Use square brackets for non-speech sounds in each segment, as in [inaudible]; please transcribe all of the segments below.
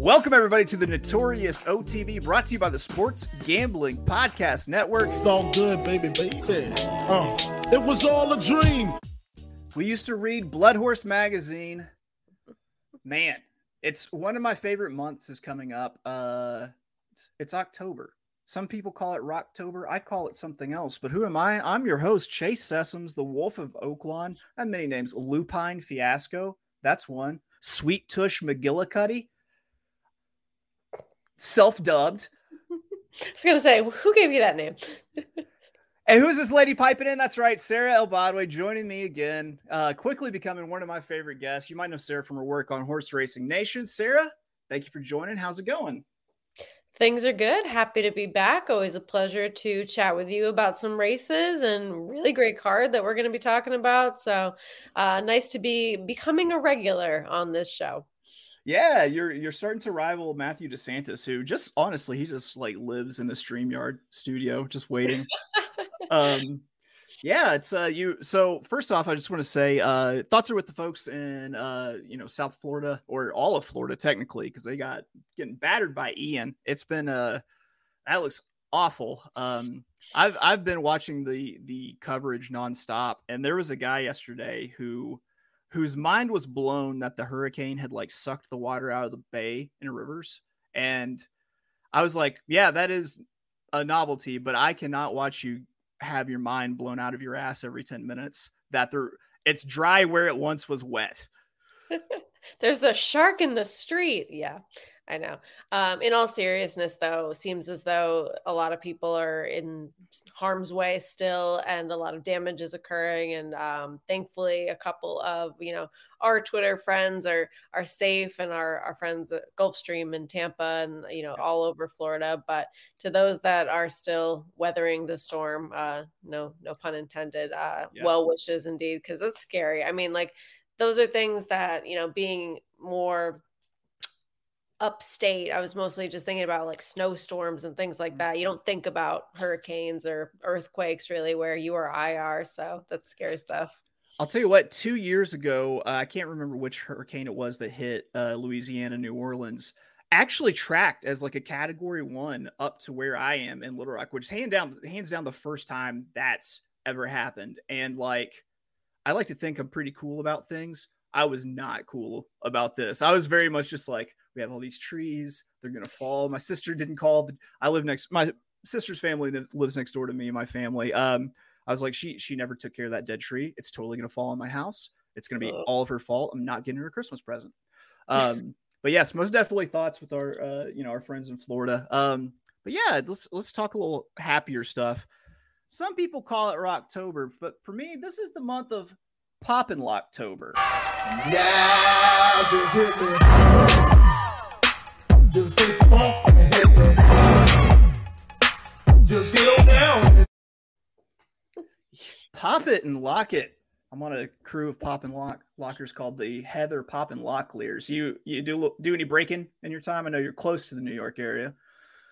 Welcome, everybody, to the Notorious OTB brought to you by the Sports Gambling Podcast Network. It's all good, baby, baby. Uh, it was all a dream. We used to read Blood Horse magazine. Man, it's one of my favorite months is coming up. Uh, it's, it's October. Some people call it Rocktober. I call it something else. But who am I? I'm your host, Chase Sessoms, the Wolf of Oaklawn. I have many names. Lupine Fiasco. That's one. Sweet Tush McGillicuddy self-dubbed. [laughs] I was gonna say, who gave you that name? [laughs] and who's this lady piping in? That's right, Sara Elbadwi joining me again, uh, quickly becoming one of my favorite guests. You might know Sara from her work on Horse Racing Nation. Sarah, thank you for joining. How's it going? Things are good. Happy to be back. Always a pleasure to chat with you about some races and really great card that we're going to be talking about. So uh, nice to be becoming a regular on this show. Yeah, you're you're starting to rival Matthew DeSantis, who just honestly he just like lives in the StreamYard studio, just waiting. [laughs] um, yeah, it's uh you. So first off, I just want to say uh thoughts are with the folks in uh you know South Florida or all of Florida technically because they got getting battered by Ian. It's been uh that looks awful. Um, I've I've been watching the the coverage nonstop, and there was a guy yesterday who whose mind was blown that the hurricane had like sucked the water out of the bay and rivers. And I was like, yeah, that is a novelty, but I cannot watch you have your mind blown out of your ass every 10 minutes that there it's dry where it once was wet. [laughs] There's a shark in the street. Yeah. I know. Um, in all seriousness, though, seems as though a lot of people are in harm's way still, and a lot of damage is occurring. And um, thankfully, a couple of you know our Twitter friends are are safe, and our our friends at Gulfstream and Tampa, and you know all over Florida. But to those that are still weathering the storm, uh, no no pun intended, uh, yeah. well wishes indeed, because it's scary. I mean, like those are things that you know being more upstate, I was mostly just thinking about like snowstorms and things like that. You don't think about hurricanes or earthquakes really where you or I are. So that's scary stuff. I'll tell you what, two years ago, uh, I can't remember which hurricane it was that hit uh, Louisiana, New Orleans, actually tracked as like a category one up to where I am in Little Rock, which hand down, hands down the first time that's ever happened. And like, I like to think I'm pretty cool about things. I was not cool about this. I was very much just like, we have all these trees, they're gonna fall. My sister didn't call. The, I live next. My sister's family lives next door to me and my family. Um, I was like, she she never took care of that dead tree. It's totally gonna fall on my house. It's gonna be all of her fault. I'm not getting her a Christmas present. Um, [laughs] but yes, most definitely thoughts with our uh, you know our friends in Florida. Um, but yeah, let's let's talk a little happier stuff. Some people call it Rocktober, but for me, this is the month of Poppin' Locktober. Now just hit me. Just hit me. Just get on down. Pop it and lock it. I'm on a crew of pop and lock lockers called the Heather Pop and Locklears. You you do do any breaking in your time? I know you're close to the New York area.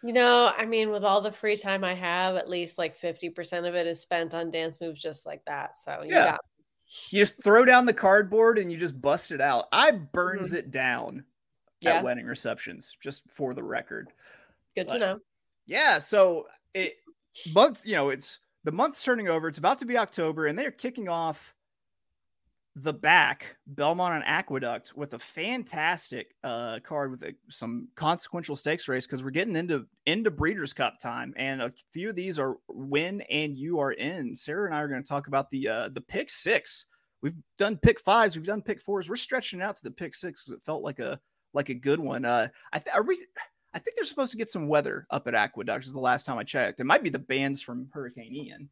You know, I mean, with all the free time I have, at least like 50% of it is spent on dance moves just like that. So you yeah. got you just throw down the cardboard and you just bust it out. I burns mm-hmm. it down yeah. at wedding receptions, just for the record. Good but, to know. Yeah, so it months, you know, it's the month's turning over. It's about to be October, and they're kicking off the back Belmont and Aqueduct with a fantastic uh, card with a, some consequential stakes race because we're getting into into Breeders' Cup time, and a few of these are win and you are in. Sara and I are going to talk about the uh, the pick six. We've done pick fives, we've done pick fours. We're stretching out to the pick six. It felt like a like a good one. Uh, I th- we I think they're supposed to get some weather up at Aqueduct. Is the last time I checked. It might be the bands from Hurricane Ian.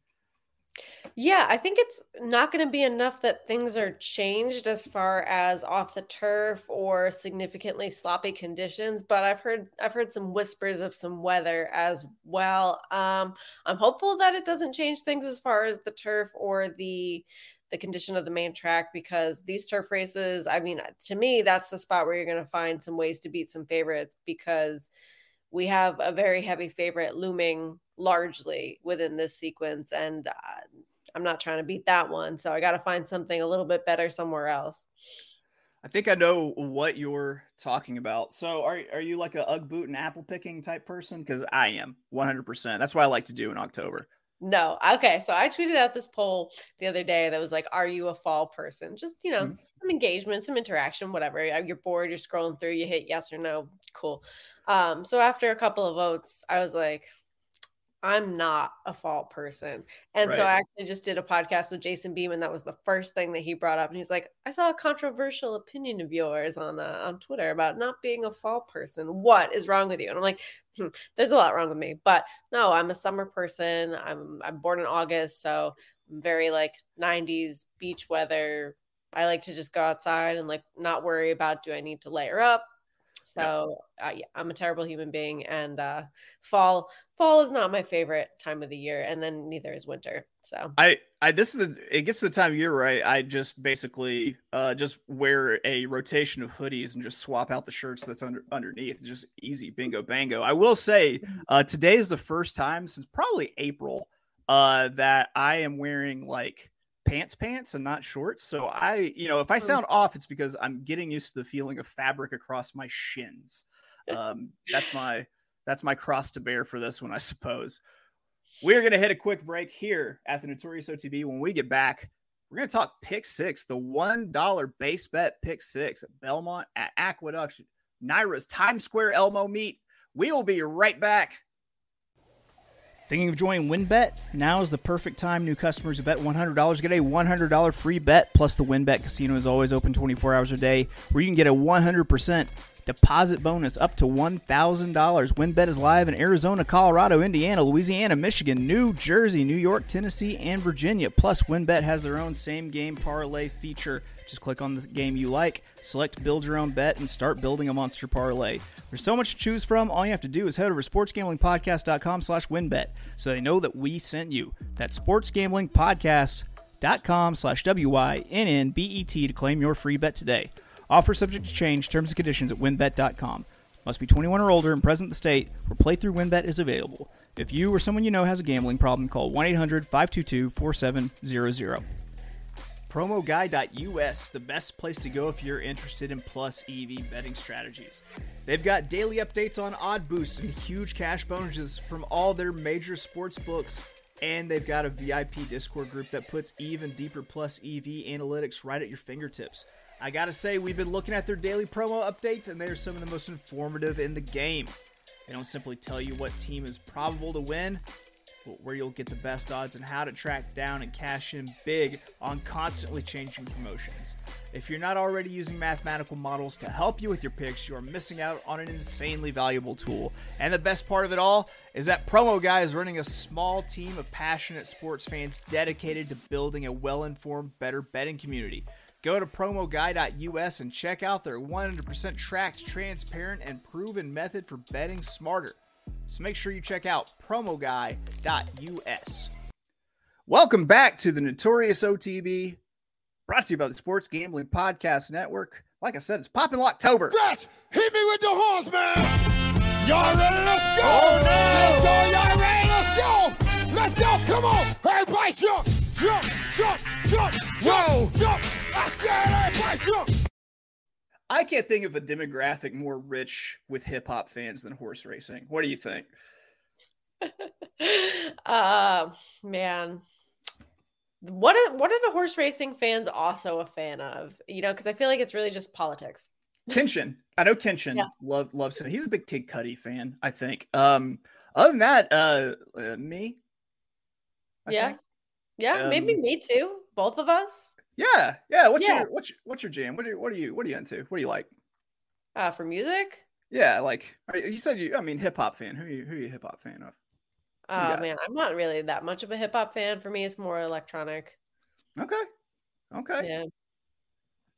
Yeah, I think it's not going to be enough that things are changed as far as off the turf or significantly sloppy conditions, but I've heard I've heard some whispers of some weather as well. Um, I'm hopeful that it doesn't change things as far as the turf or the the condition of the main track because these turf races, I mean, to me, that's the spot where you're going to find some ways to beat some favorites because we have a very heavy favorite looming largely within this sequence. And uh, I'm not trying to beat that one. So I got to find something a little bit better somewhere else. I think I know what you're talking about. So are, are you like a Ugg boot and apple picking type person? Because I am 100%. That's what I like to do in October. No. Okay. So I tweeted out this poll the other day that was like, Are you a fall person? Just, you know, mm-hmm. some engagement, some interaction, whatever. You're bored, you're scrolling through, you hit yes or no. Cool. Um, so after a couple of votes, I was like, I'm not a fault person. And right. so I actually just did a podcast with Jason Beeman. And that was the first thing that he brought up. And he's like, I saw a controversial opinion of yours on uh, on Twitter about not being a fall person. What is wrong with you? And I'm like, hmm, there's a lot wrong with me. But no, I'm a summer person. I'm I'm born in August, so I'm very like 90s beach weather. I like to just go outside and like not worry about do I need to layer up? So uh, yeah, I'm a terrible human being, and uh, fall fall is not my favorite time of the year, and then neither is winter. So I I this is the it gets to the time of year right. I just basically uh just wear a rotation of hoodies and just swap out the shirts that's under underneath. Just easy bingo bango. I will say mm-hmm. uh today is the first time since probably April uh that I am wearing like pants pants and not shorts. So I, you know, if I sound off, it's because I'm getting used to the feeling of fabric across my shins. [laughs] Um, that's my that's my cross to bear for this one, I suppose. We're gonna hit a quick break here at the Notorious OTB. When we get back, we're gonna talk pick six, the one dollar base bet pick six at Belmont at Aqueduct, NYRA's Times Square Elmo meet. We will be right back. Thinking of joining WynnBET? Now is the perfect time. New customers who bet $100 get a $100 free bet. Plus, the WynnBET casino is always open 24 hours a day, where you can get a 100% deposit bonus up to $1,000. WynnBET is live in Arizona, Colorado, Indiana, Louisiana, Michigan, New Jersey, New York, Tennessee, and Virginia. Plus, WynnBET has their own same game parlay feature. Just click on the game you like, select build your own bet, and start building a monster parlay. There's so much to choose from. All you have to do is head over to sportsgamblingpodcast.com slash wynnbet so they know that we sent you. That's sportsgamblingpodcast.com slash W-Y-N-N-B-E-T to claim your free bet today. Offer subject to change. Terms and conditions at wynnbet.com. Must be 21 or older and present in the state where playthrough WynnBET is available. If you or someone you know has a gambling problem, call 1-800-522-4700 promoguy.us, the best place to go if you're interested in plus EV betting strategies. They've got daily updates on odd boosts and huge cash bonuses from all their major sports books. And they've got a VIP Discord group that puts even deeper plus EV analytics right at your fingertips. I gotta say, we've been looking at their daily promo updates, and they're some of the most informative in the game. They don't simply tell you what team is probable to win, but where you'll get the best odds and how to track down and cash in big on constantly changing promotions. If you're not already using mathematical models to help you with your picks, you are missing out on an insanely valuable tool. And the best part of it all is that Promo Guy is running a small team of passionate sports fans dedicated to building a well informed, better betting community. Go to promoguy.us and check out their 100% tracked, transparent, and proven method for betting smarter. So make sure you check out promoguy.us. Welcome back to the Notorious OTB, brought to you by the Sports Gambling Podcast Network. Like I said, it's popping October. Scratch! Hit me with the horns, man! Y'all ready? Let's go! Oh, no. Let's go! Y'all ready? Let's go! Let's go! Come on! Everybody jump! Jump! Jump! Jump! Jump! I jump! I can't think of a demographic more rich with hip hop fans than horse racing. What do you think? [laughs] uh man. What are what are the horse racing fans also a fan of? You know, because I feel like it's really just politics. Kenshin. I know Kenshin yeah. love loves him. He's a big Kid Cudi fan, I think. Um other than that, uh, uh me. I yeah. Think. Yeah, um, maybe me too. Both of us. Yeah, yeah. What's yeah. your what's your, what's your jam? What are what are you what are you into? What do you like? Uh, for music. Yeah, like you said, you. I mean, hip hop fan. Who are you? Who are you hip hop fan of? Oh man, I'm not really that much of a hip hop fan. For me, it's more electronic. Okay. Okay. Yeah.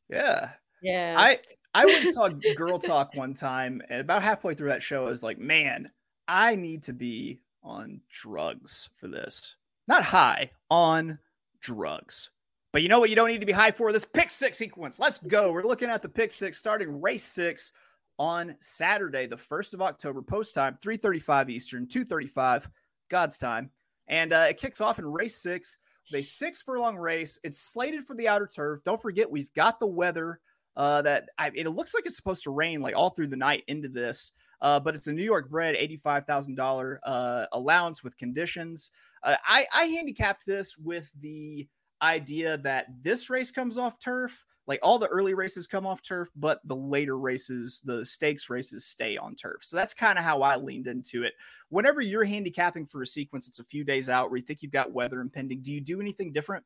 Yeah. Yeah. I I went and saw [laughs] Girl Talk one time, and about halfway through that show, I was like, man, I need to be on drugs for this. Not high, on drugs. But you know what? You don't need to be high for this pick six sequence. Let's go. We're looking at the pick six starting race six on Saturday, the 1st of October, post time, 335 Eastern, 235 God's time. And uh, it kicks off in race six a six furlong race. It's slated for the outer turf. Don't forget, we've got the weather uh, that I, it looks like it's supposed to rain like all through the night into this. Uh, but it's a New York bred $85,000 uh, allowance with conditions. Uh, I, I handicapped this with the idea that this race comes off turf. Like all the early races come off turf, but the later races, the stakes races stay on turf. So that's kind of how I leaned into it. Whenever you're handicapping for a sequence, it's a few days out where you think you've got weather impending. Do you do anything different?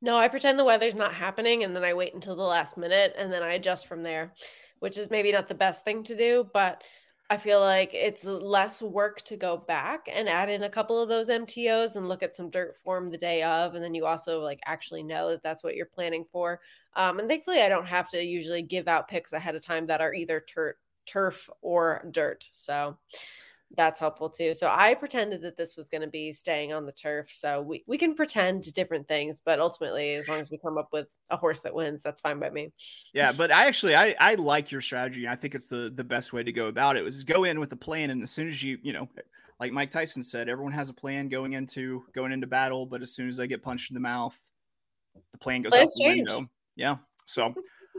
No, I pretend the weather's not happening and then I wait until the last minute and then I adjust from there, which is maybe not the best thing to do, but I feel like it's less work to go back and add in a couple of those MTOs and look at some dirt form the day of. And then you also like actually know that that's what you're planning for. Um, and thankfully, I don't have to usually give out picks ahead of time that are either tur- turf or dirt. So that's helpful too. So I pretended that this was going to be staying on the turf. So we, we can pretend different things, but ultimately, as long as we come up with a horse that wins, that's fine by me. Yeah, but I actually I, I like your strategy. I think it's the the best way to go about it. Was go in with a plan, and as soon as you you know, like Mike Tyson said, everyone has a plan going into going into battle, but as soon as they get punched in the mouth, the plan goes Let's out the change. window. Yeah. So,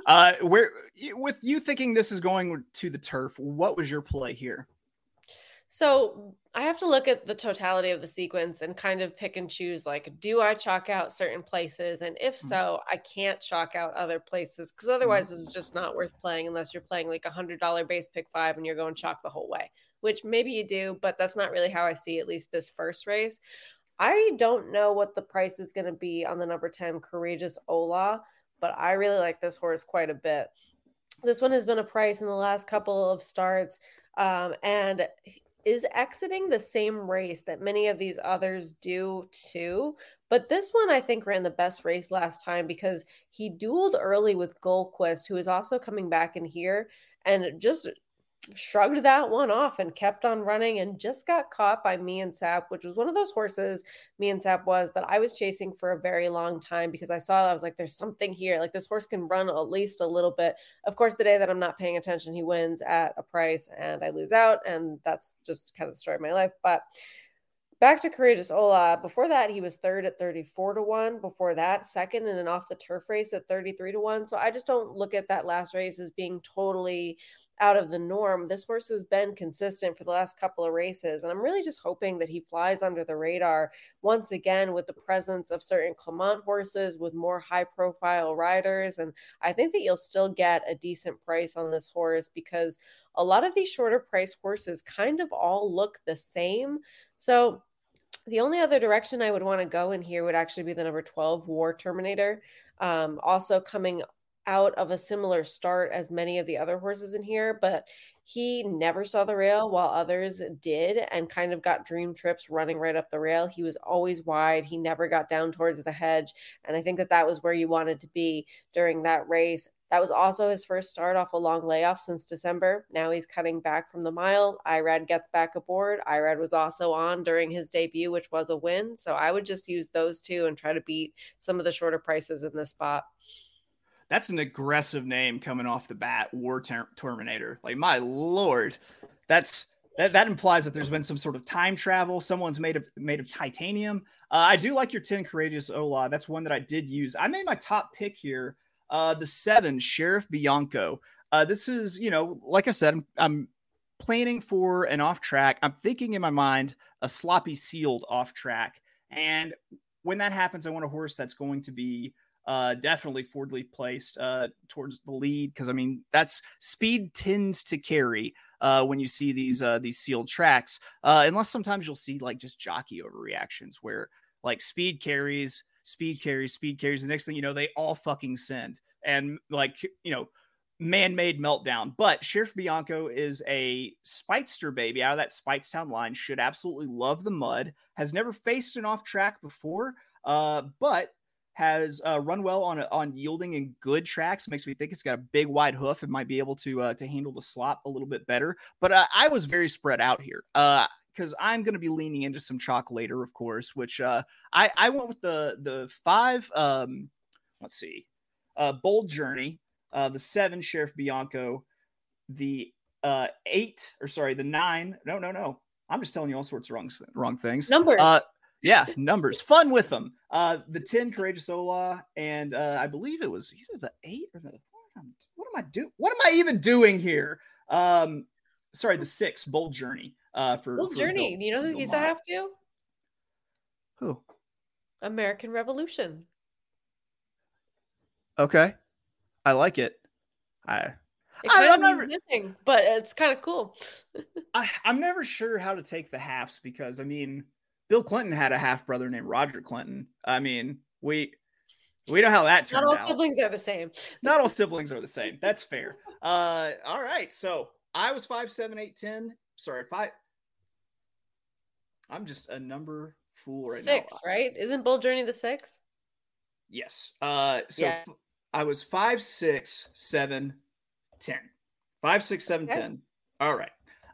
uh, where with you thinking this is going to the turf, what was your play here? So I have to look at the totality of the sequence and kind of pick and choose like, do I chalk out certain places? And if mm. so, I can't chalk out other places because otherwise, mm. this is just not worth playing unless you're playing like a $100 base pick five and you're going chalk the whole way, which maybe you do, but that's not really how I see at least this first race. I don't know what the price is going to be on the number 10 Courageous Ola, but I really like this horse quite a bit. This one has been a price in the last couple of starts. Um, and is exiting the same race that many of these others do too. But this one, I think, ran the best race last time because he dueled early with Goldquist, who is also coming back in here and just shrugged that one off and kept on running and just got caught by me and Sap, which was one of those horses me and Sap was that I was chasing for a very long time because I saw I was like, there's something here. Like this horse can run at least a little bit. Of course, the day that I'm not paying attention, he wins at a price and I lose out. And that's just kind of the story of my life. But back to Courageous Ola. Before that, he was third at 34 to 1. Before that, second in an off the turf race at 33 to 1. So I just don't look at that last race as being totally out of the norm. This horse has been consistent for the last couple of races. And I'm really just hoping that he flies under the radar once again with the presence of certain Clement horses with more high profile riders. And I think that you'll still get a decent price on this horse because a lot of these shorter price horses kind of all look the same. So the only other direction I would want to go in here would actually be the number 12 War Terminator. Um, also coming out of a similar start as many of the other horses in here, but he never saw the rail while others did and kind of got dream trips running right up the rail. He was always wide. He never got down towards the hedge. And I think that that was where you wanted to be during that race. That was also his first start off a long layoff since December. Now he's cutting back from the mile. Irad gets back aboard. Irad was also on during his debut, which was a win. So I would just use those two and try to beat some of the shorter prices in this spot that's an aggressive name coming off the bat, War ter- Terminator. Like my lord, that's that, that implies that there's been some sort of time travel. Someone's made of made of titanium. Uh, I do like your 10 courageous Ola. That's one that I did use. I made my top pick here. Uh, the seven Sheriff Bianco. Uh, this is, you know, like I said, I'm, I'm planning for an off track. I'm thinking in my mind a sloppy sealed off track. And when that happens, I want a horse that's going to be uh, definitely Fordley placed uh, towards the lead because I mean that's speed tends to carry uh, when you see these uh, these sealed tracks, uh, unless sometimes you'll see like just jockey overreactions where like speed carries, speed carries, speed carries. The next thing you know, they all fucking send, and like you know man-made meltdown. But Sheriff Bianco is a Speightster baby out of that Speightstown line. Should absolutely love the mud. Has never faced an off track before, uh, but has uh, run well on on yielding and good tracks. Makes me think it's got a big wide hoof and might be able to uh, to handle the slop a little bit better. But uh, I was very spread out here because uh, I'm going to be leaning into some chalk later, of course. Which uh, I I went with the the five. Um, let's see, uh, Bold Journey uh, the seven Sheriff Bianco, the uh, eight or sorry, the nine. No, no, no. I'm just telling you all sorts of wrong wrong things. Numbers. Yeah, numbers. Fun with them. Uh, the ten Courageous Ola, and uh, I believe it was either the eight or the. What am I doing? What am I even doing here? Um, sorry, the six Bold Journey. Uh, for Bold for Journey. Bill, you know who Bill he's a half to? Who? American Revolution. Okay, I like it. I It I- of never- nothing, but it's kind of cool. [laughs] I, I'm never sure how to take the halves because I mean, Bill Clinton had a half brother named Roger Clinton. I mean, we we know how that turned Not all out. siblings are the same. Not all siblings are the same. That's fair. Uh, all right. So I was five, seven, eight, ten. Sorry, five. I'm just a number fool right Six, now. right? Isn't Bold Journey the six? Yes. Uh, so Yes. f- I was five, six, seven, ten. Five, six, seven, Okay. ten. All right.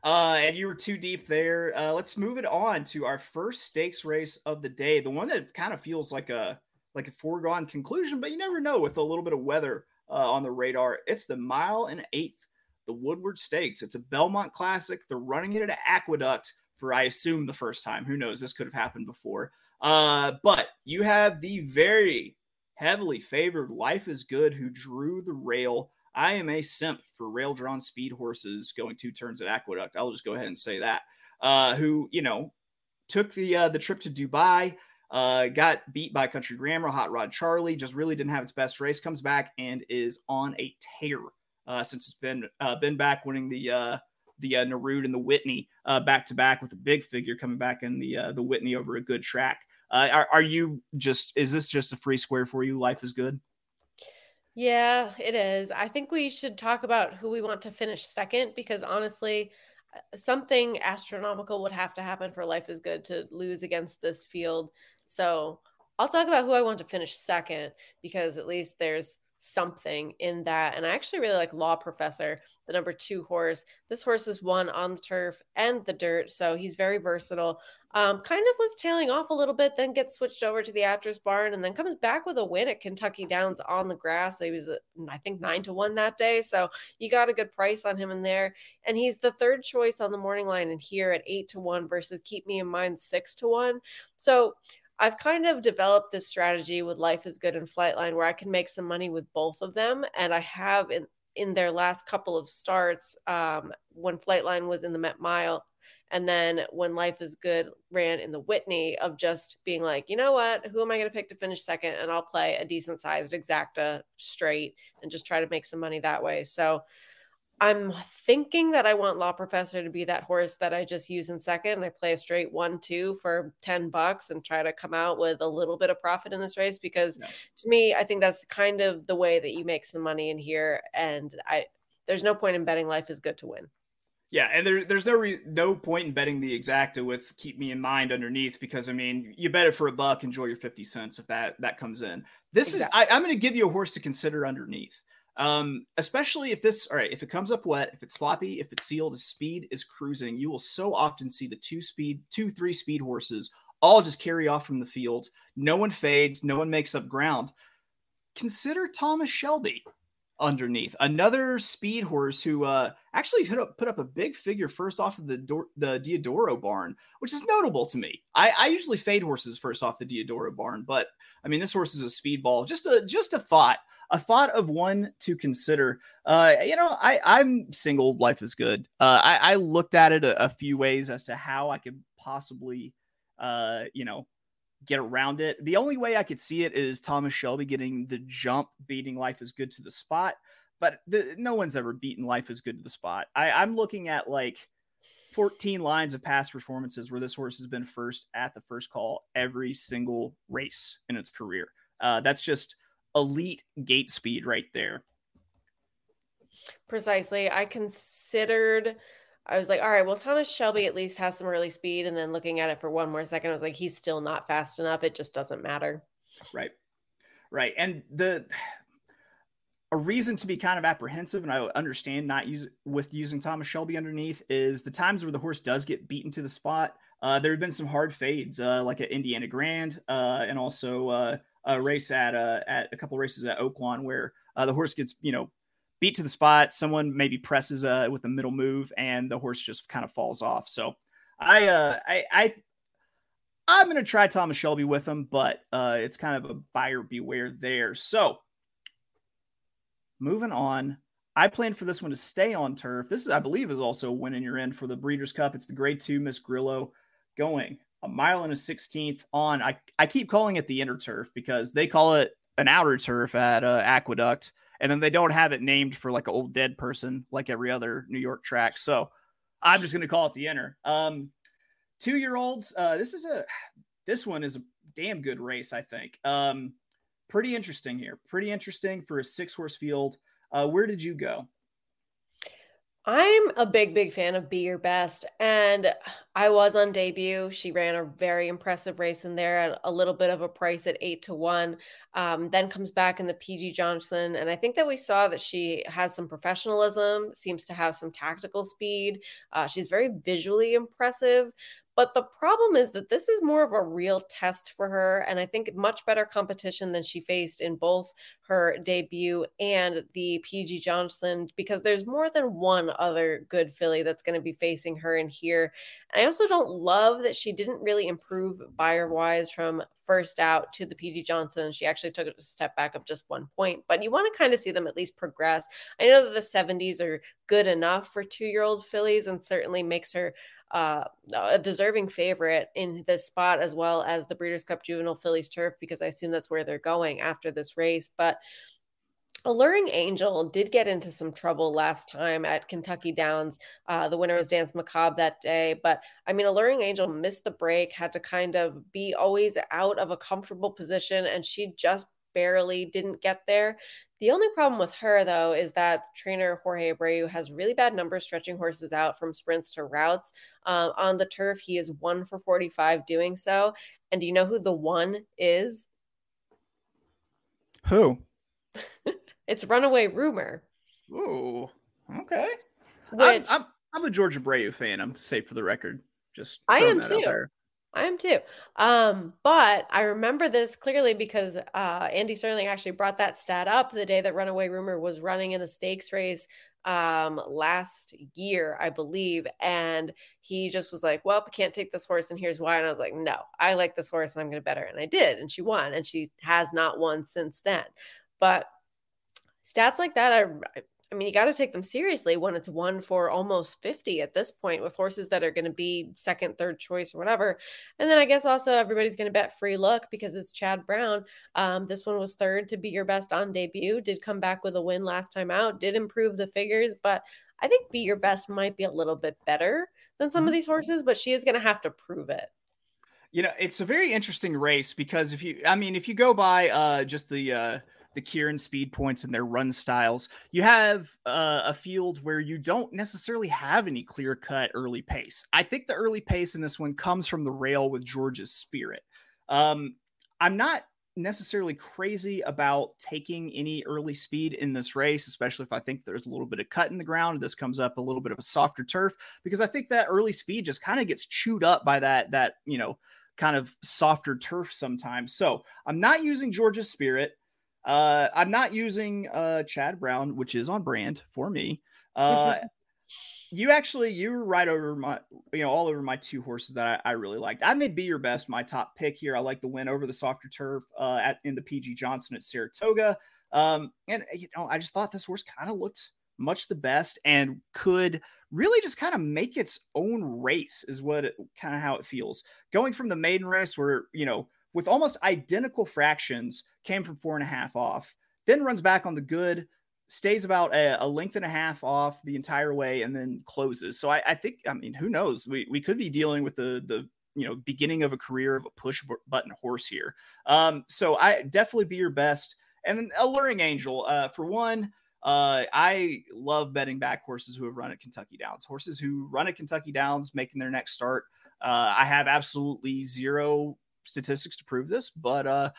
Uh, and you were too deep there. Uh, let's move it on to our first stakes race of the day. The one that kind of feels like a like a foregone conclusion, but you never know with a little bit of weather uh, on the radar. It's the mile and eighth, the Woodward Stakes. It's a Belmont Classic. They're running it at an Aqueduct for, I assume, the first time. Who knows? This could have happened before. Uh, but you have the very heavily favored Life is Good, who drew the rail. I am a simp for rail drawn speed horses going two turns at Aqueduct. I'll just go ahead and say that. Uh, who, you know, took the uh, the trip to Dubai, uh, got beat by Country Grammar, Hot Rod Charlie, just really didn't have its best race, comes back and is on a tear uh, since it's been uh, been back winning the uh, the uh, Narud and the Whitney back to back with a big figure coming back in the the Whitney over a good track. Are, are you just is this just a free square for you? Life is good. Yeah, it is. I think we should talk about who we want to finish second because honestly, uh, something astronomical would have to happen for Life is Good to lose against this field. So I'll talk about who I want to finish second because at least there's something in that. And I actually really like Law Professor, the number two horse. This horse is one on the turf and the dirt, so he's very versatile. Um, kind of was tailing off a little bit, then gets switched over to the Actress Barn, and then comes back with a win at Kentucky Downs on the grass. He was, uh, I think, nine to one that day, so you got a good price on him in there. And he's the third choice on the morning line, and here at eight to one versus Keep Me in Mind six to one. So I've kind of developed this strategy with Life is Good and Flightline where I can make some money with both of them, and I have in in their last couple of starts um, when Flightline was in the Met Mile and then when Life is Good ran in the Whitney of just being like, you know what, who am I going to pick to finish second? And I'll play a decent sized exacta straight and just try to make some money that way. So I'm thinking that I want Law Professor to be that horse that I just use in second. And I play a straight one, two for 10 bucks and try to come out with a little bit of profit in this race because Yeah. to me, I think that's kind of the way that you make some money in here. And I, there's no point in betting Life is Good to win. Yeah, and there, there's no re- no point in betting the exacta with keep me in mind underneath because I mean you bet it for a buck, enjoy your fifty cents if that that comes in. This Exactly. is I, I'm going to give you a horse to consider underneath, um, especially if this all right if it comes up wet, if it's sloppy, if it's sealed, speed is cruising, you will so often see the two speed, two three speed horses all just carry off from the field. No one fades, no one makes up ground. Consider Thomas Shelby underneath. Another speed horse who uh, actually put up, put up a big figure first off of the Dor- the Diodoro barn, which is notable to me. I, I usually fade horses first off the Diodoro barn, but I mean this horse is a speedball. Just a just a thought, a thought of one to consider. Uh, you know, I I'm single. Life is good. Uh, I, I looked at it a, a few ways as to how I could possibly, uh, you know, get around it. The only way I could see it is Thomas Shelby getting the jump, beating Life is Good to the spot. But the, no one's ever beaten Life is Good to the spot. I, I'm looking at like 14 lines of past performances where this horse has been first at the first call every single race in its career. Uh, that's just elite gate speed right there. Precisely. I considered I was like, all right, well, Thomas Shelby at least has some early speed. And then looking at it for one more second, I was like, he's still not fast enough. It just doesn't matter. Right. Right. And the a reason to be kind of apprehensive, and I understand not use with using Thomas Shelby underneath is the times where the horse does get beaten to the spot. Uh, there have been some hard fades, uh, like at Indiana Grand, uh, and also uh, a race at uh, at a couple races at Oaklawn where uh, the horse gets you know beat to the spot. Someone maybe presses uh, with a middle move, and the horse just kind of falls off. So I uh, I, I I'm going to try Thomas Shelby with him, but uh, it's kind of a buyer beware there. So moving on. I plan for this one to stay on turf. This is, I believe, is also winning your end for the Breeders' Cup. It's the Grade Two Miss Grillo going a mile and a sixteenth on. I I keep calling it the inner turf because they call it an outer turf at uh, Aqueduct and then they don't have it named for like an old dead person like every other New York track. So I'm just going to call it the inner. Um, two year olds. Uh, this is a this one is a damn good race. I think. Um, pretty interesting here. Pretty interesting for a six horse field. Uh, where did you go? I'm a big, big fan of Be Your Best. And I was on debut. She ran a very impressive race in there at a little bit of a price at eight to one. Um, then comes back in the PG Johnson. And I think that we saw that she has some professionalism, seems to have some tactical speed. Uh, she's very visually impressive. But the problem is that this is more of a real test for her. And I think much better competition than she faced in both her debut and the PG Johnson, because there's more than one other good filly that's going to be facing her in here. And I also don't love that she didn't really improve Beyer wise from first out to the PG Johnson. She actually took a step back of just one point, but you want to kind of see them at least progress. I know that the 70s are good enough for two year old fillies and certainly makes her uh, a deserving favorite in this spot, as well as the Breeders' Cup Juvenile Fillies Turf, because I assume that's where they're going after this race. But Alluring Angel did get into some trouble last time at Kentucky Downs. Uh, the winner was Dance Macabre that day. But I mean, Alluring Angel missed the break, had to kind of be always out of a comfortable position, and she just barely didn't get there. The only problem with her, though, is that trainer Jorge Abreu has really bad numbers stretching horses out from sprints to routes. Um, on the turf, he is one for 45 doing so. And do you know who the one is? Who? [laughs] it's Runaway Rumor. Ooh, okay. Which, I'm, I'm, I'm, a George Abreu fan. I'm safe for the record. Just I am too. I am too. Um, but I remember this clearly because uh, Andy Serling actually brought that stat up the day that Runaway Rumor was running in a stakes race um, last year, I believe. And he just was like, Well, I can't take this horse, and here's why. And I was like, No, I like this horse and I'm going to bet her. And I did. And she won. And she has not won since then. But stats like that, I, I mean, you got to take them seriously when it's one for almost 50 at this point with horses that are going to be second, third choice or whatever. And then I guess also everybody's going to bet free look because it's Chad Brown. Um, this one was third to be your best on debut, did come back with a win last time out, did improve the figures, but I think be your best might be a little bit better than some mm-hmm. of these horses, but she is going to have to prove it. You know, it's a very interesting race because if you, I mean, if you go by uh, just the, uh, the Quirin speed points and their run styles, you have uh, a field where you don't necessarily have any clear cut early pace. I think the early pace in this one comes from the rail with George's spirit. Um, I'm not necessarily crazy about taking any early speed in this race, especially if I think there's a little bit of cut in the ground. This comes up a little bit of a softer turf because I think that early speed just kind of gets chewed up by that that you know kind of softer turf sometimes. So I'm not using George's spirit. Uh, I'm not using uh, Chad Brown, which is on brand for me. Uh, [laughs] you actually you were right over my you know all over my two horses that I, I, really liked. I may be your best my top pick here. I like the win over the softer turf uh, at in the PG Johnson at Saratoga. Um, and you know I just thought this horse kind of looked much the best and could really just kind of make its own race is what kind of how it feels going from the maiden race where you know with almost identical fractions, came from four and a half off, then runs back on the good, stays about a, a length and a half off the entire way, and then closes. So I, I, think, I mean, who knows? We, we could be dealing with the the you know beginning of a career of a push button horse here. Um, so I definitely be your best. And then alluring angel uh, for one. Uh, I love betting back horses who have run at Kentucky Downs. Horses who run at Kentucky Downs making their next start. Uh, I have absolutely zero statistics to prove this, but uh,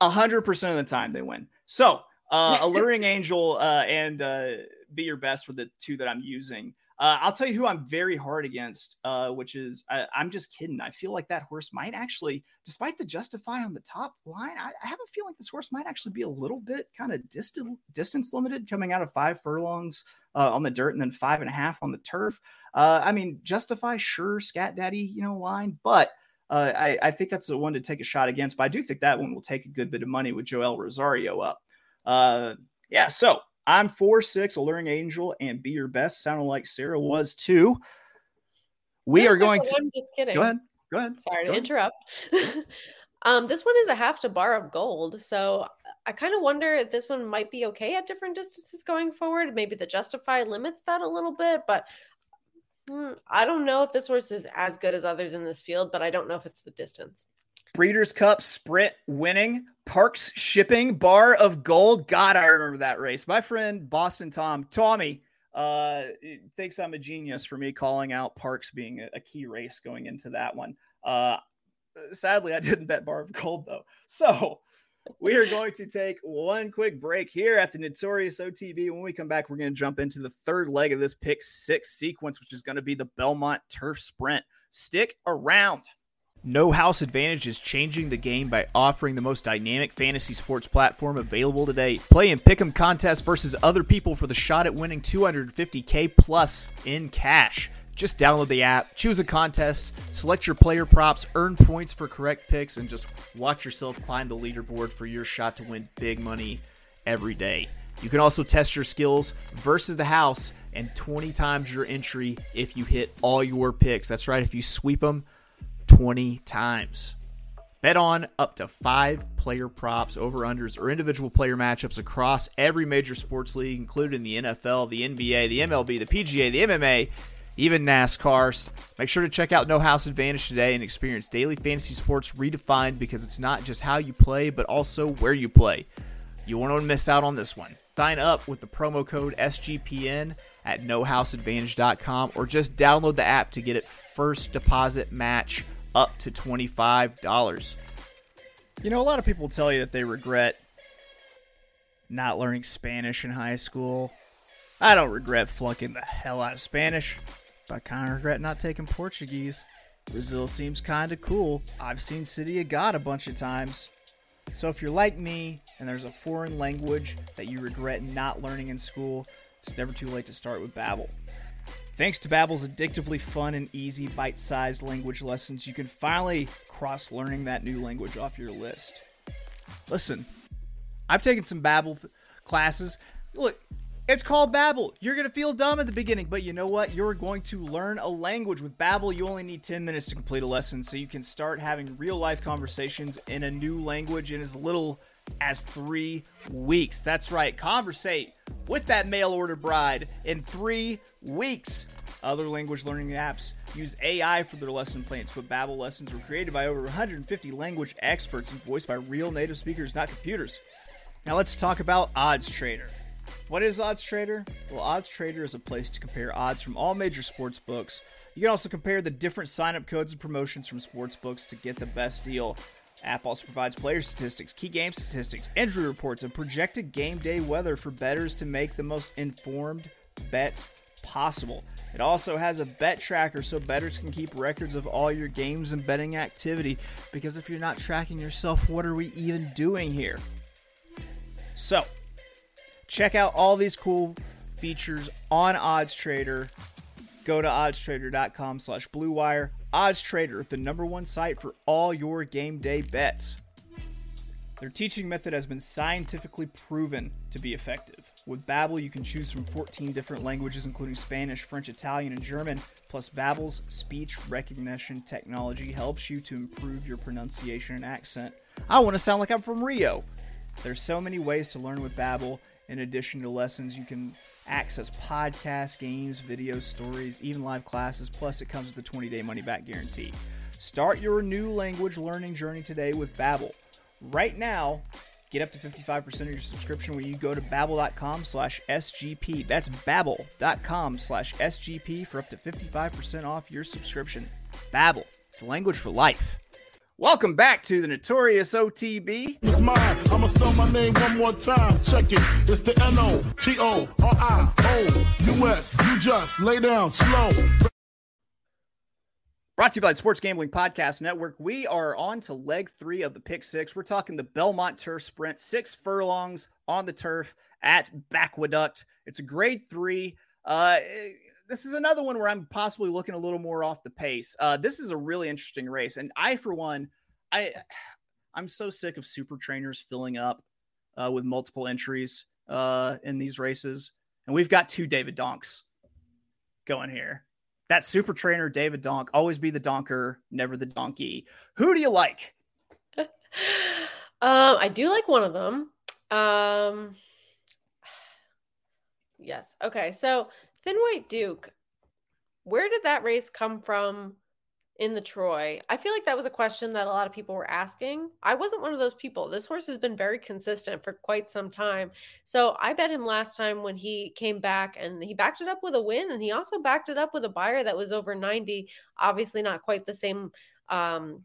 hundred percent of the time they win. So, uh, Alluring Angel uh, and uh, Be Your Best were the two that I'm using. Uh, I'll tell you who I'm very hard against, uh, which is I, am just kidding. I feel like that horse might actually, despite the justify on the top line, I, I have a feeling this horse might actually be a little bit kind of distant, distance limited coming out of five furlongs uh, on the dirt and then five and a half on the turf. Uh, I mean, justify, sure, Scat Daddy, you know, line, but uh, I, I, think that's the one to take a shot against. But I do think that one will take a good bit of money with Joel Rosario up. Uh, yeah, so I'm four six, Alluring Angel, and Be Your Best. Sounded like Sara was too. We are going to. I'm just kidding. Go ahead. Go ahead. Sorry Go to ahead. interrupt. [laughs] um, this one is a half to bar of gold, so I kind of wonder if this one might be okay at different distances going forward. Maybe the Justify limits that a little bit, but I don't know if this horse is as good as others in this field. But I don't know if it's the distance. Breeders' Cup Sprint winning Parx Shipping Bar of Gold. God, I remember that race. My friend Boston Tom Tommy uh, thinks I'm a genius for me calling out Parx being a, a key race going into that one. Uh, sadly, I didn't bet Bar of Gold though. So we are going to take one quick break here at the Notorious OTB. When we come back, we're going to jump into the third leg of this pick six sequence, which is going to be the Belmont Turf Sprint. Stick around. No House Advantage is changing the game by offering the most dynamic fantasy sports platform available today. Play in pick'em contests versus other people for the shot at winning 250k plus in cash. Just download the app, choose a contest, select your player props, earn points for correct picks, and just watch yourself climb the leaderboard for your shot to win big money every day. You can also test your skills versus the house and 20 times your entry if you hit all your picks. That's right, if you sweep them 20 times. Bet on up to five player props, over unders, or individual player matchups across every major sports league, including the NFL, the NBA, the MLB, the PGA, the MMA, even NASCAR. Make sure to check out No House Advantage today and experience daily fantasy sports redefined because it's not just how you play, but also where you play. You won't want to miss out on this one. Sign up with the promo code SGPN at nohouseadvantage.com or just download the app to get it first deposit match up to $25. You know, a lot of people tell you that they regret not learning Spanish in high school. I don't regret flunking the hell out of Spanish, I kind of regret not taking Portuguese. Brazil seems kind of cool. I've seen City of God a bunch of times. So if you're like me and there's a foreign language that you regret not learning in school, it's never too late to start with Babbel. Thanks to Babbel's addictively fun and easy bite-sized language lessons, you can finally cross learning that new language off your list. Listen, I've taken some Babbel th- classes. Look, it's called Babbel. You're gonna feel dumb at the beginning, but you know what? You're going to learn a language with Babbel. You only need 10 minutes to complete a lesson, so you can start having real-life conversations in a new language in as little as three weeks. That's right, conversate with that mail order bride in three weeks. Other language learning apps use AI for their lesson plans, but Babbel lessons were created by over 150 language experts and voiced by real native speakers, not computers. Now let's talk about Odds Trader. What is Odds Trader? Well, Odds Trader is a place to compare odds from all major sports books. You can also compare the different sign-up codes and promotions from sports books to get the best deal. App also provides player statistics, key game statistics, injury reports, and projected game day weather for bettors to make the most informed bets possible. It also has a bet tracker so bettors can keep records of all your games and betting activity. Because if you're not tracking yourself, what are we even doing here? So, check out all these cool features on Odds Trader. Go to oddstrader.com slash bluewire. Odds Trader, the number one site for all your game day bets. Their teaching method has been scientifically proven to be effective. With Babbel, you can choose from 14 different languages, including Spanish, French, Italian, and German. Plus, Babbel's speech recognition technology helps you to improve your pronunciation and accent. I want to sound like I'm from Rio. There's so many ways to learn with Babbel. In addition to lessons, you can access podcasts, games, videos, stories, even live classes. Plus, it comes with a 20-day money-back guarantee. Start your new language learning journey today with Babbel. Right now, Get up to 55% of your subscription when you go to babbel.com slash SGP. That's babbel.com slash SGP for up to 55% off your subscription. Babbel, it's language for life. Welcome back to the Notorious OTB. It's mine. I'ma spell my name one more time. Check it. It's the N O T O R I O U S. You just lay down slow. Brought to you by the Sports Gambling Podcast Network. We are on to leg three of the pick six. We're talking the Belmont Turf Sprint, six furlongs on the turf at Bacqueduct. It's a grade three. Uh, this is another one where I'm possibly looking a little more off the pace. Uh, this is a really interesting race, and I, for one, I [sighs] I'm so sick of super trainers filling up uh, with multiple entries uh, in these races, and we've got two David Donks going here. That super trainer David Donk, always be the donker, never the donkey. Who do you like? [laughs] um, I do like one of them. Um, [sighs] yes. Okay. So Thin White Duke, where did that race come from in the Troy? I feel like that was a question that a lot of people were asking. I wasn't one of those people. This horse has been very consistent for quite some time. So I bet him last time when he came back and he backed it up with a win and he also backed it up with a Beyer that was over 90. Obviously, not quite the same um,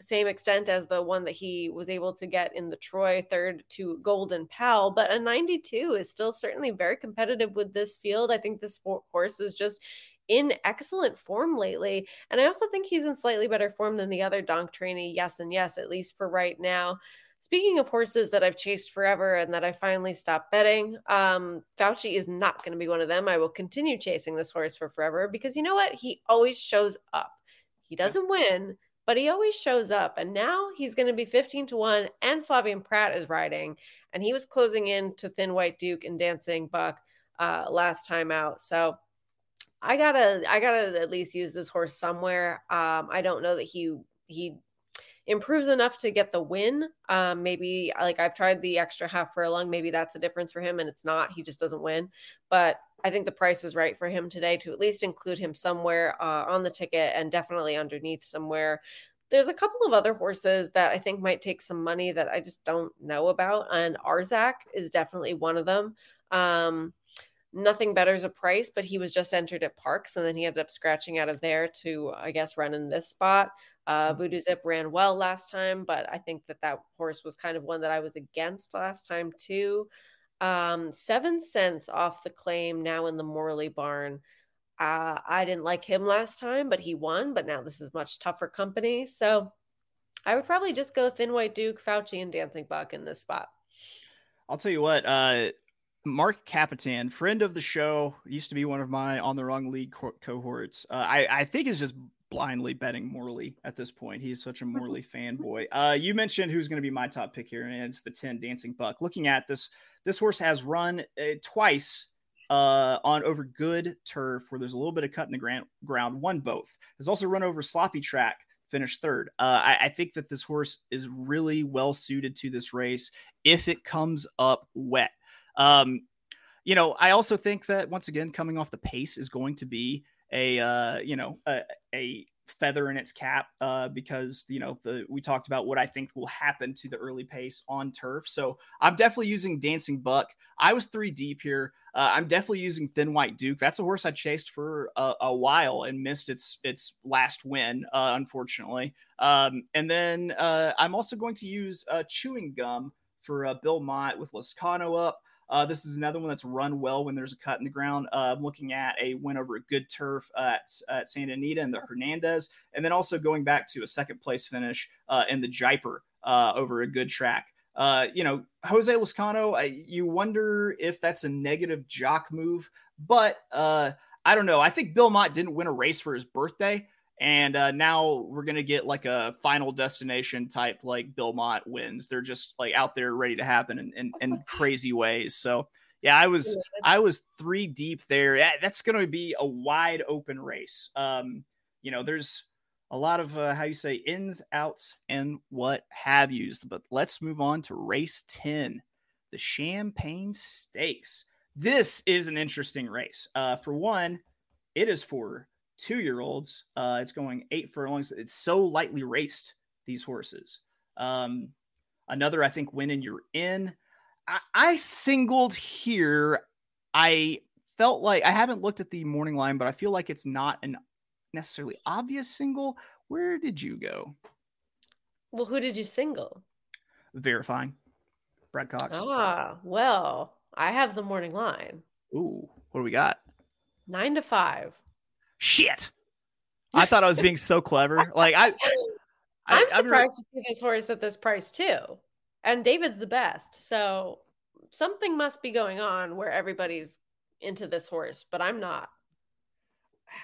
same extent as the one that he was able to get in the Troy third to Golden Pal, but a 92 is still certainly very competitive with this field. I think this horse is just in excellent form lately. And I also think he's in slightly better form than the other Donk trainee. Yes, and yes, at least for right now. Speaking of horses that I've chased forever and that I finally stopped betting, um, Fauci is not going to be one of them. I will continue chasing this horse for forever because you know what? He always shows up. He doesn't win, but he always shows up. And now he's going to be 15 to 1, and Flavien Prat is riding. And he was closing in to Thin White Duke and Dancing Buck uh, last time out. So I gotta, I gotta at least use this horse somewhere. Um, I don't know that he he improves enough to get the win. Um, maybe like I've tried the extra half furlong. Maybe that's the difference for him, and it's not. He just doesn't win. But I think the price is right for him today to at least include him somewhere uh, on the ticket and definitely underneath somewhere. There's a couple of other horses that I think might take some money that I just don't know about, and Arzak is definitely one of them. Um, nothing better as a price, but he was just entered at Parx and then he ended up scratching out of there to, I guess, run in this spot. Uh, mm-hmm. Voodoo Zip ran well last time, but I think that that horse was kind of one that I was against last time too. Um, seven cents off the claim now in the Morley barn. Uh, I didn't like him last time, but he won. But now this is much tougher company. So I would probably just go Thin White Duke, Fauci, and Dancing Buck in this spot. I'll tell you what, uh, Mark Capitan, friend of the show, used to be one of my on the wrong league co- cohorts. Uh, I, I think is just blindly betting Morley at this point. He's such a Morley fanboy. Uh, you mentioned who's going to be my top pick here, and it's the 10 Dancing Buck. Looking at this, this horse has run uh, twice uh, on over good turf where there's a little bit of cut in the ground, ground won both. Has also run over sloppy track, finished third. Uh, I, I, think that this horse is really well suited to this race if it comes up wet. Um, you know, I also think that once again, coming off the pace is going to be a uh, you know a, a feather in its cap uh, because you know the we talked about what I think will happen to the early pace on turf. So I'm definitely using Dancing Buck. I was three deep here. Uh, I'm definitely using Thin White Duke. That's a horse I chased for a, a while and missed its its last win, uh, unfortunately. Um, and then uh, I'm also going to use uh, Chewing Gum for Bill Mott with Lezcano up. Uh, this is another one that's run well when there's a cut in the ground. Uh, I'm looking at a win over a good turf at, at Santa Anita and the Hernandez, and then also going back to a second place finish uh, in the Jaipur uh, over a good track. Uh, you know, Jose Lezcano, you wonder if that's a negative jock move, but uh, I don't know. I think Bill Mott didn't win a race for his birthday. And uh, now we're gonna get like a final destination type like Bill Mott wins. They're just like out there ready to happen in, in, in [laughs] crazy ways. So yeah, I was I was three deep there. That's gonna be a wide open race. Um, you know, there's a lot of uh, how you say ins, outs, and what have yous. But let's move on to race 10, the Champagne Stakes. This is an interesting race. Uh, for one, it is for two year olds. Uh, it's going eight furlongs. It's so lightly raced, these horses. Um, Another, I think, win and you're in. I, I singled here. I felt like I haven't looked at the morning line, but I feel like it's not an necessarily obvious single. Where did you go? Well, who did you single? Verifying. Brad Cox. Ah, well, I have the morning line. Ooh, what do we got? Nine to five. Shit. I thought I was being so clever. Like I, [laughs] I am surprised really... to see this horse at this price too. And David's the best. So something must be going on where everybody's into this horse, but I'm not.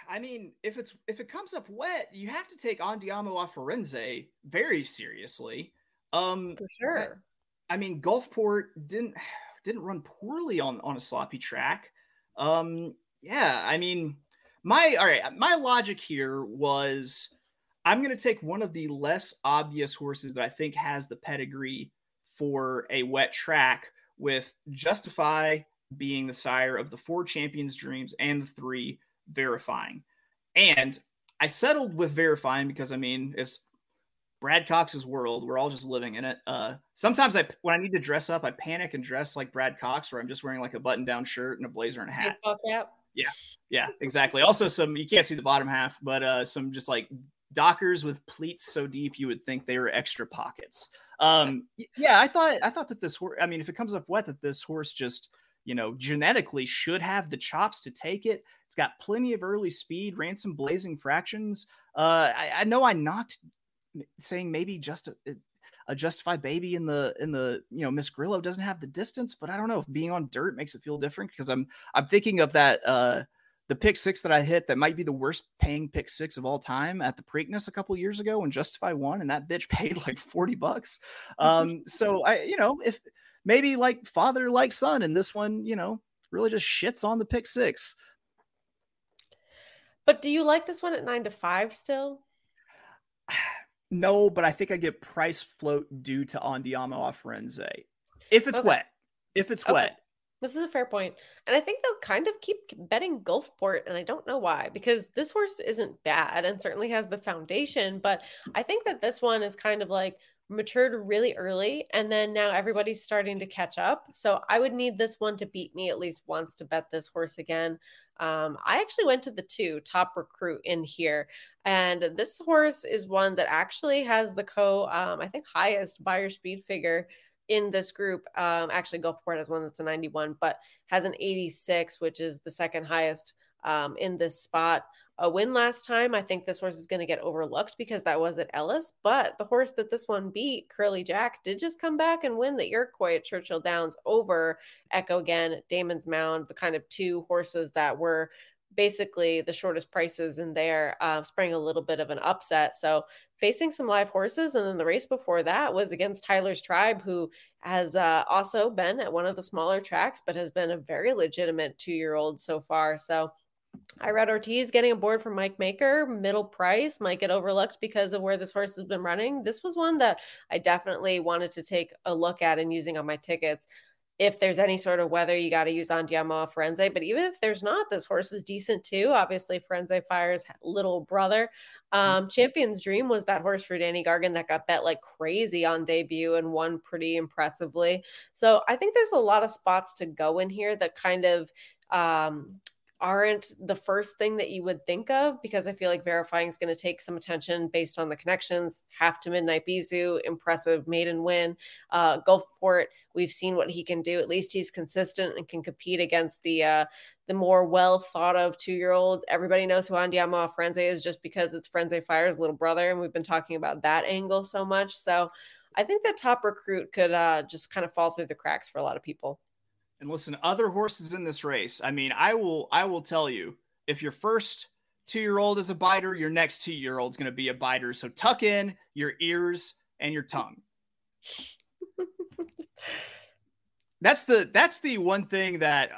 I mean, if it's if it comes up wet, you have to take Andiamo a Firenze very seriously. Um for sure. I, I mean, Gulfport didn't [sighs] didn't run poorly on on a sloppy track. Um yeah, I mean, my all right, my logic here was I'm going to take one of the less obvious horses that I think has the pedigree for a wet track with Justify being the sire of the four champions dreams and the three verifying. And I settled with verifying because I mean, it's Brad Cox's world. We're all just living in it. Uh, sometimes I, when I need to dress up, I panic and dress like Brad Cox, where I'm just wearing like a button-down shirt and a blazer and a hat. Yeah, yeah, exactly. Also, some you can't see the bottom half, but uh, some just like Dockers with pleats so deep you would think they were extra pockets. Um, yeah, I thought I thought that this horse. I mean, if it comes up wet, that this horse just you know, genetically should have the chops to take it. It's got plenty of early speed, ran some blazing fractions. Uh, I, I know I knocked saying maybe just a, justified baby in the in the you know Miss Grillo doesn't have the distance, but I don't know if being on dirt makes it feel different because I'm I'm thinking of that uh the pick six that I hit that might be the worst paying pick six of all time at the Preakness a couple years ago when Justify won and that bitch [laughs] paid like 40 bucks. [laughs] Um, so I, you know, if maybe like father like son and this one you know really just shits on the pick six but do you like this one at nine to five still [sighs] [sighs] no but i think i get price float due to andiamo a firenze if it's okay. wet if it's okay. wet this is a fair point. And I think they'll kind of keep betting Gulfport. And I don't know why, because this horse isn't bad and certainly has the foundation. But I think that this one is kind of like, matured really early and then now everybody's starting to catch up. So I would need this one to beat me at least once to bet this horse again. Um, I actually went to the two top recruit in here, and this horse is one that actually has the co, um, I think, highest Beyer speed figure in this group. Um, actually, Gulfport has one that's a 91, but has an 86, which is the second highest um, in this spot a win last time. I think this horse is going to get overlooked because that was at Ellis. But the horse that this one beat, Curly Jack, did just come back and win the Iroquois at Churchill Downs over Echo again, Damon's Mound, the kind of two horses that were basically the shortest prices in there, uh, sprang a little bit of an upset. So facing some live horses. And then the race before that was against Tyler's Tribe, who has uh, also been at one of the smaller tracks, but has been a very legitimate two year old so far. So Irad Ortiz getting a board from Mike Maker, middle price, might get overlooked because of where this horse has been running. This was one that I definitely wanted to take a look at and using on my tickets. If there's any sort of weather, you got to use Andiamo Firenze. But even if there's not, this horse is decent too. Obviously, Firenze Fire's little brother. Mm-hmm. Um, Champion's Dream was that horse for Danny Gargan that got bet like crazy on debut and won pretty impressively. So I think there's a lot of spots to go in here that kind of um, aren't the first thing that you would think of because I feel like verifying is going to take some attention based on the connections. Half to Midnight Bisou, impressive maiden win. Uh, Gulfport, we've seen what he can do. At least he's consistent and can compete against the uh, the more well thought of two year olds. Everybody knows who Andiamo Firenze is just because it's Firenze Fire's little brother, and we've been talking about that angle so much. So I think that top recruit could uh, just kind of fall through the cracks for a lot of people. And listen, other horses in this race. I mean, I will I will tell you, if your first two year old is a biter, your next two year old is going to be a biter. So tuck in your ears and your tongue. [laughs] that's the that's the one thing that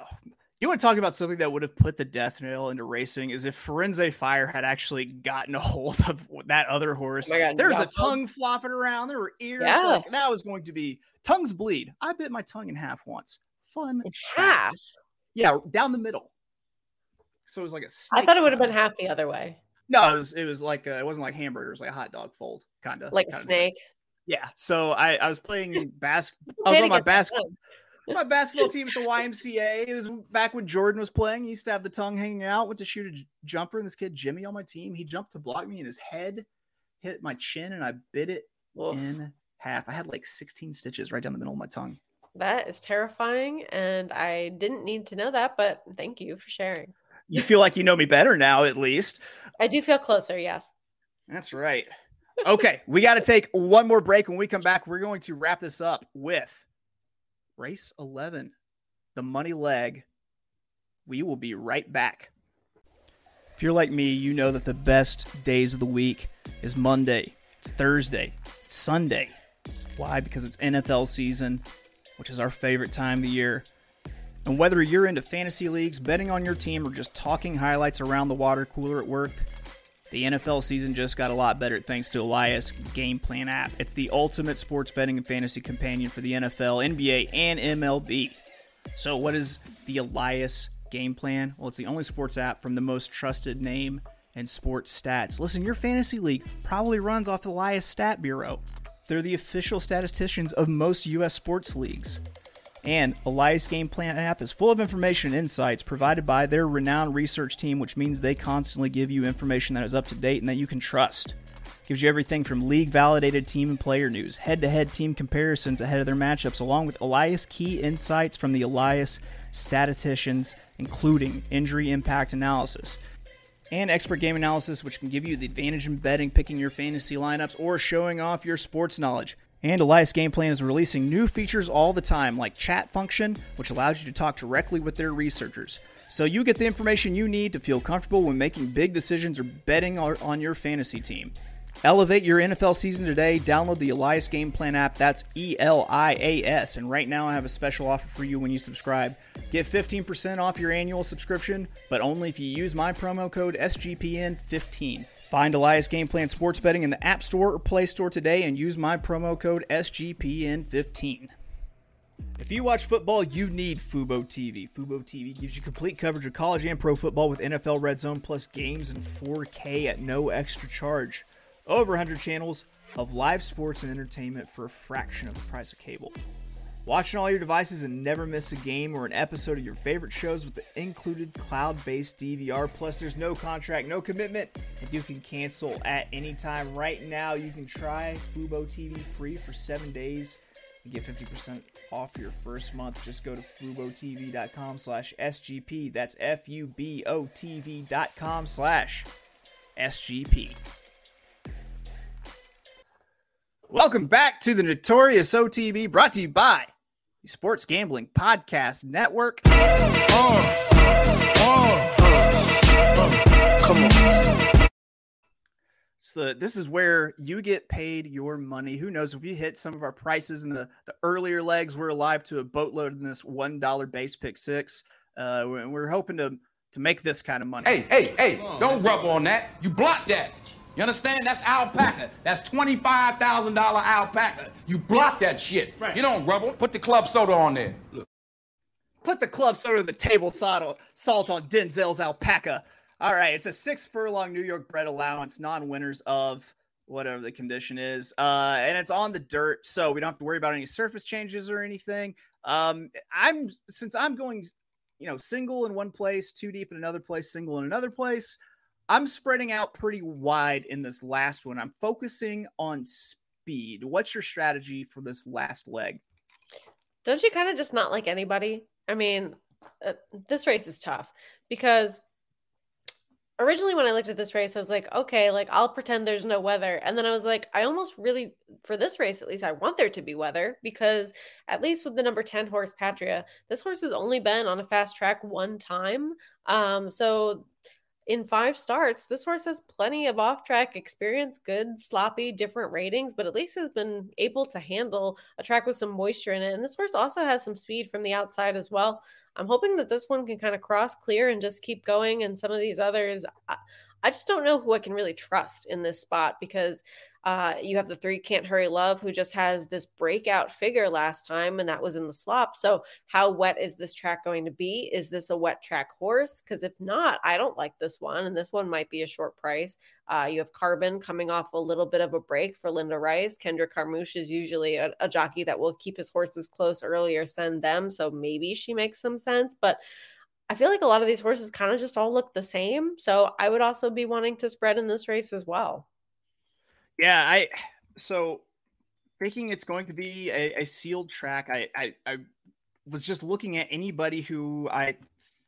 you want to talk about something that would have put the death nail into racing is if Firenze Fire had actually gotten a hold of that other horse. Oh God, There's a tongue flopping around. There were ears. Yeah. Like, that was going to be tongues bleed. I bit my tongue in half once fun half. Yeah, down the middle. So it was like a. I thought it would have been half the other way. No, it was. It was like a, it wasn't like hamburgers, like a hot dog fold, kind of like a snake. Yeah. So I, I was playing [laughs] basketball. I was on my basketball my basketball team at the YMCA. It was back when Jordan was playing. He used to have the tongue hanging out. Went to shoot a jumper, and this kid Jimmy on my team, he jumped to block me, and his head hit my chin, and I bit it Oof. in half. I had like 16 stitches right down the middle of my tongue. That is terrifying, and I didn't need to know that, but thank you for sharing. You feel like you know me better now, at least. I do feel closer. Yes. That's right. Okay, we got to take one more break. When we come back, we're going to wrap this up with race 11, the money leg. We will be right back. If you're like me, you know that the best days of the week is Monday, it's Thursday, it's Sunday. Why? Because it's NFL season, which is our favorite time of the year. And whether you're into fantasy leagues, betting on your team, or just talking highlights around the water cooler at work, the NFL season just got a lot better thanks to Elias Game Plan app. It's the ultimate sports betting and fantasy companion for the NFL, NBA, and MLB. So, what is the Elias Game Plan? Well, it's the only sports app from the most trusted name and sports stats. Listen, your fantasy league probably runs off the Elias Stat Bureau. They're the official statisticians of most U.S. sports leagues. And Elias Game Plan app is full of information and insights provided by their renowned research team, which means they constantly give you information that is up to date and that you can trust. Gives you everything from league validated team and player news, head to head team comparisons ahead of their matchups, along with Elias key insights from the Elias statisticians, including injury impact analysis and expert game analysis, which can give you the advantage in betting, picking your fantasy lineups, or showing off your sports knowledge. And Elias Game Plan is releasing new features all the time, like chat function, which allows you to talk directly with their researchers. So you get the information you need to feel comfortable when making big decisions or betting on your fantasy team. Elevate your NFL season today. Download the Elias Game Plan app. That's E L I A S. And right now, I have a special offer for you when you subscribe. Get 15% off your annual subscription, but only if you use my promo code SGPN15. Find Elias Game Plan Sports Betting in the App Store or Play Store today and use my promo code SGPN15. If you watch football, you need Fubo TV. Fubo TV gives you complete coverage of college and pro football with NFL Red Zone plus games in 4K at no extra charge. Over 100 channels of live sports and entertainment for a fraction of the price of cable. Watch on all your devices and never miss a game or an episode of your favorite shows with the included cloud based DVR. Plus, there's no contract, no commitment, and you can cancel at any time. Right now, you can try Fubo TV free for seven days and get 50% off your first month. Just go to FuboTV.com slash SGP. That's F U B O TV.com slash SGP. Welcome back to the Notorious OTB brought to you by the Sports Gambling Podcast Network. Oh, oh, oh, come on. So this is where you get paid your money. Who knows if you hit some of our prices in the, the earlier legs, we're alive to a boatload in this one dollar base pick six. Uh, we're hoping to to make this kind of money. Hey, hey, hey! Don't rub on that. You block that. You understand? That's alpaca. That's $25,000 alpaca. You block that shit. Right. You don't rubble. Put the club soda on there. Look. Put the club soda in the table salt on Denzel's alpaca. All right, it's a six furlong New York bred allowance, non winners of whatever the condition is. Uh, and it's on the dirt, so we don't have to worry about any surface changes or anything. Um, I'm since I'm going, you know, single in one place, two deep in another place, single in another place. I'm spreading out pretty wide in this last one. I'm focusing on speed. What's your strategy for this last leg? Don't you kind of just not like anybody? I mean, uh, this race is tough because originally when I looked at this race, I was like, okay, like I'll pretend there's no weather. And then I was like, I almost really, for this race at least, I want there to be weather because at least with the number 10 horse Patria, this horse has only been on a fast track one time. Um, so in five starts, this horse has plenty of off track experience, good, sloppy, different ratings, but at least has been able to handle a track with some moisture in it. And this horse also has some speed from the outside as well. I'm hoping that this one can kind of cross clear and just keep going. And some of these others, I just don't know who I can really trust in this spot because uh, you have the three can't hurry love who just has this breakout figure last time, and that was in the slop. So, how wet is this track going to be? Is this a wet track horse? Because if not, I don't like this one, and this one might be a short price. Uh, you have Carbon coming off a little bit of a break for Linda Rice. Kendrick Carmouche is usually a, a jockey that will keep his horses close earlier, send them. So maybe she makes some sense, but. I feel like a lot of these horses kind of just all look the same. So I would also be wanting to spread in this race as well. Yeah, I so thinking it's going to be a, a sealed track. I, I I was just looking at anybody who I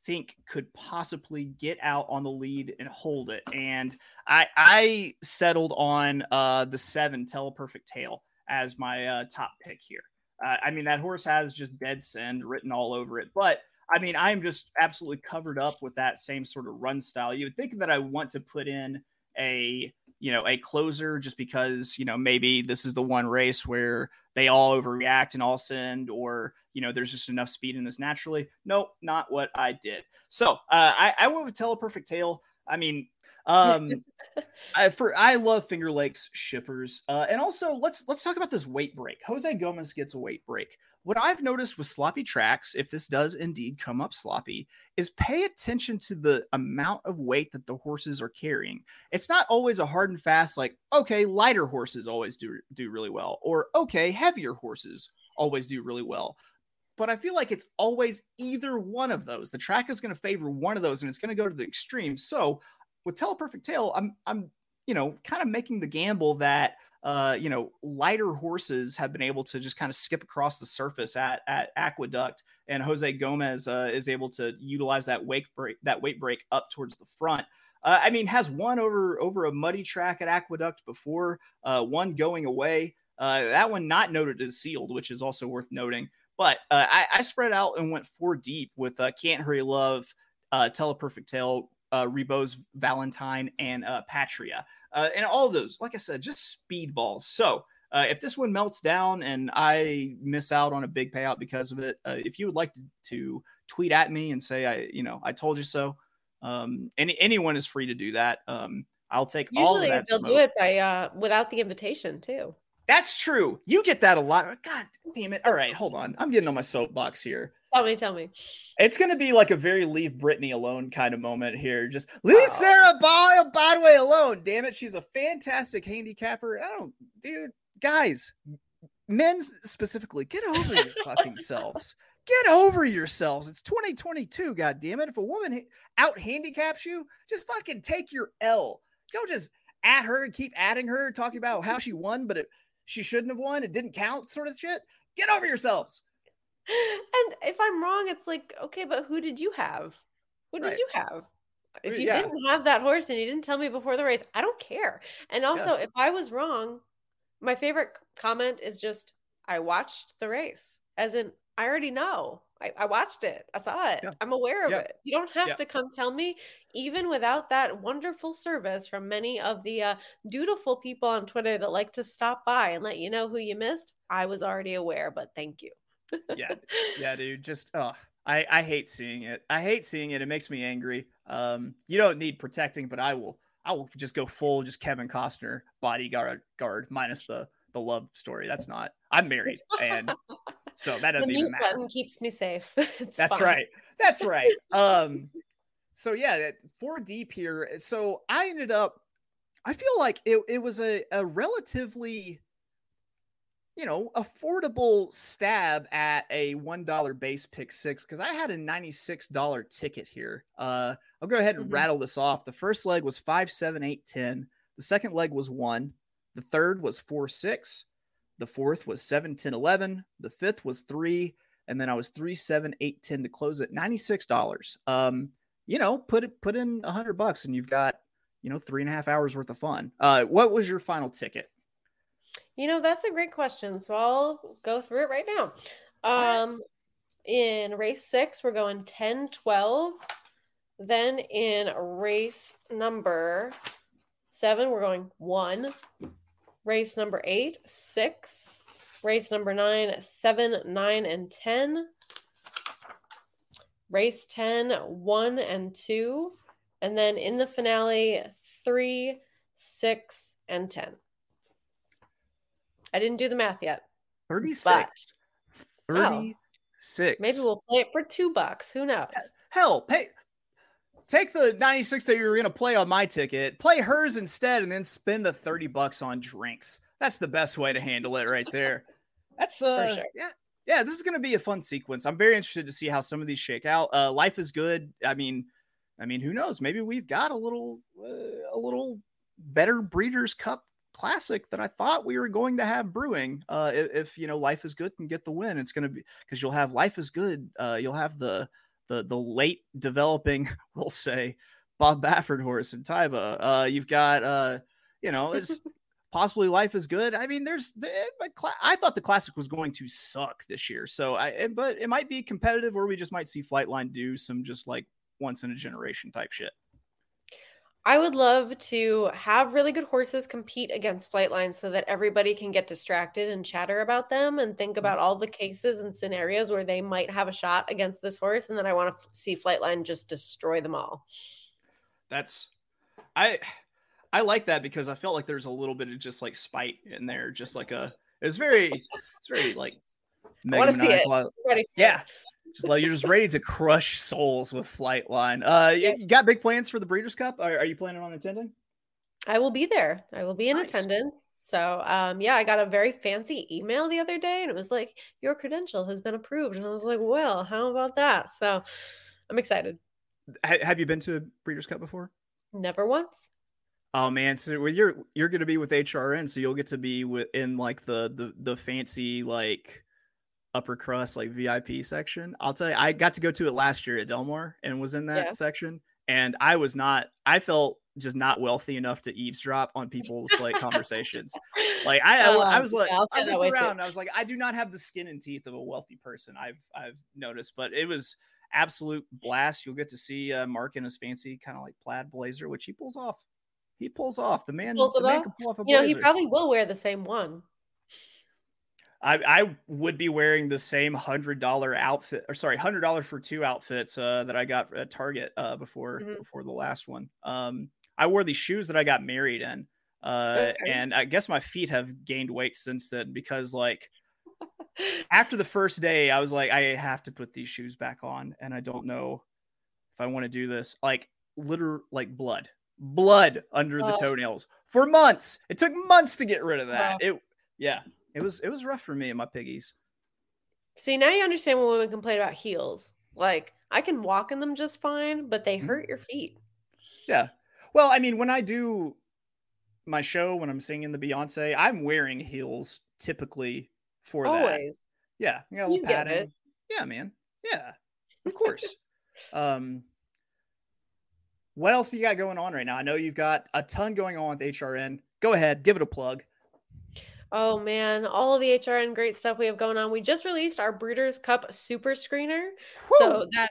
think could possibly get out on the lead and hold it, and I I settled on uh the seven Teleperfect Tail as my uh, top pick here. Uh, I mean that horse has just dead send written all over it, but I mean I'm just absolutely covered up with that same sort of run style. You would think that I want to put in a you know, a closer just because, you know, maybe this is the one race where they all overreact and all send, or, you know, there's just enough speed in this naturally. Nope, not what I did. So uh, I, I went with Teleperfect Tail. I mean, um, [laughs] I for I love Finger Lakes shippers, uh, and also let's let's talk about this weight break. Jose Gomez gets a weight break. What I've noticed with sloppy tracks, if this does indeed come up sloppy, is pay attention to the amount of weight that the horses are carrying. It's not always a hard and fast like okay, lighter horses always do do really well, or okay, heavier horses always do really well but I feel like it's always either one of those. The track is going to favor one of those and it's going to go to the extreme. So with Teleperfect Tail, I'm I'm you know kind of making the gamble that uh, you know lighter horses have been able to just kind of skip across the surface at at Aqueduct, and Jose Gomez uh, is able to utilize that weight break that weight break up towards the front. Uh, I mean, has won over over a muddy track at Aqueduct before, uh, one going away. Uh, that one not noted as sealed, which is also worth noting. But I, I, spread out and went four deep with Can't Hurry Love, uh, Teleperfect Tail, uh, Rebo's Valentine, and Patria. Uh, and all those, like I said, just speedballs. So uh, if this one melts down and I miss out on a big payout because of it, uh, if you would like to, to, tweet at me and say I, you know, I told you so, um, any anyone is free to do that. Um, I'll take Usually all of that. They'll smoke. do it by uh, without the invitation too. That's true. You get that a lot. God damn it. All right, hold on. I'm getting on my soapbox here. Tell me, tell me. It's going to be like a very leave Brittany alone kind of moment here. Just oh. leave Sara Elbadwi alone. Damn it. She's a fantastic handicapper. I don't, dude, guys, men specifically, get over your [laughs] fucking selves. Get over yourselves. It's 2022. God damn it. If a woman out handicaps you, just fucking take your L. Don't just at her and keep adding her, talking about how she won, but it, she shouldn't have won. It didn't count, sort of shit. Get over yourselves and if I'm wrong, it's like, okay, but who did you have? Who did you have? If you yeah. didn't have that horse and you didn't tell me before the race, I don't care. And also, yeah. if I was wrong, my favorite comment is just, I watched the race. As in, I already know. I, I watched it. I saw it. Yeah. I'm aware of it. You don't have to come tell me, even without that wonderful service from many of the uh, dutiful people on Twitter that like to stop by and let you know who you missed. I was already aware, but thank you yeah, [laughs] yeah, dude. Just oh, I I hate seeing it. I hate seeing it. It makes me angry. Um, you don't need protecting, but I will. I will just go full, just Kevin Costner bodyguard guard minus the the love story. That's not. I'm married, and [laughs] so that doesn't the even matter. Button keeps me safe. [laughs] It's That's fine. right. That's [laughs] right. Um, so yeah, four deep here. So I ended up. I feel like it, it was a, a relatively you know, affordable stab at a $1 base pick six because I had a $96 ticket here. Uh, I'll go ahead and mm-hmm. rattle this off. The first leg was five, seven, eight, ten. The second leg was one. The third was four, six. The fourth was seven, 10, 11. The fifth was three. And then I was three, seven, eight, 10 to close at $96. Um, you know, put it, put in a hundred bucks and you've got, you know, three and a half hours worth of fun. Uh, what was your final ticket? You know, that's a great question. So I'll go through it right now. Um, in race six, we're going 10 12. Then in race number seven, we're going one. Race number eight, six. Race number nine, seven, nine, and 10. Race 10, one and two. And then in the finale, three, six, and 10. I didn't do the math yet. 36. 36. Maybe we'll play it for two bucks. Who knows? Hell, pay take the 96 that you were going to play on my ticket, play hers instead, and then spend the 30 bucks on drinks. That's the best way to handle it right there. That's uh sure. yeah. Yeah, this is going to be a fun sequence. I'm very interested to see how some of these shake out. Uh, life is good. I mean, I mean, who knows? Maybe we've got a little, uh, a little better Breeders' Cup Classic that I thought we were going to have brewing. Uh, if, if you know, life is good can get the win, it's going to be because you'll have life is good. Uh, you'll have the the the late developing, [laughs] we'll say, Bob Baffert horse and Taiba. Uh, you've got, uh, you know, it's [laughs] possibly life is good. I mean, there's, there, but cla- I thought the classic was going to suck this year. So I, but it might be competitive, or we just might see Flightline do some just like once in a generation type shit. I would love to have really good horses compete against Flightline so that everybody can get distracted and chatter about them and think mm-hmm. about all the cases and scenarios where they might have a shot against this horse. And then I want to see Flightline just destroy them all. That's, I, I like that because I felt like there's a little bit of just like spite in there, just like a. It's very, it's very like. I want to see it. Yeah, it. Just like you're just ready to crush souls with Flightline. Uh, you, got big plans for the Breeders' Cup? Are, are you planning on attending? I will be there. I will be in Nice. attendance. So, um, yeah, I got a very fancy email the other day and it was like, your credential has been approved. And I was like, well, how about that? So I'm excited. Ha- have you been to a Breeders' Cup before? Never once. Oh man, so you're you're gonna be with HRN, so you'll get to be with in like the the the fancy like upper crust like VIP section. I'll tell you, I got to go to it last year at Delmar and was in that Yeah. section, and I was not. I felt just not wealthy enough to eavesdrop on people's like conversations. Like I, I, I Um, was like, yeah, I looked around. I was like, I do not have the skin and teeth of a wealthy person. I've I've noticed, but it was absolute blast. You'll get to see uh, Mark in his fancy kind of like plaid blazer, which he pulls off. He pulls off. The man, Pulls the man off? can pull off a You know, he probably will wear the same one. I, I would be wearing the same hundred dollar outfit, or sorry, hundred dollars for two outfits uh, that I got at Target uh, before Mhm. before the last one. Um, I wore these shoes that I got married in, uh, Okay. and I guess my feet have gained weight since then because like [laughs] after the first day, I was like, I have to put these shoes back on, and I don't know if I want to do this. Like literal, like blood, blood under the Oh. toenails for months. It took months to get rid of that. Wow. It, yeah, it was it was rough for me and my piggies. See, now you understand when women complain about heels. Like, I can walk in them just fine, but they Mhm. hurt your feet. Yeah. Well, I mean, when I do my show, when I'm singing the Beyonce, I'm wearing heels typically for that. Always. Yeah. You got a You little get padding. it. Yeah, man. Yeah. Of [laughs] course. um what else do you got going on right now? I know you've got a ton going on with HRN. Go ahead, give it a plug. Oh man, all of the HRN great stuff we have going on. We just released our Breeders' Cup Super Screener. So that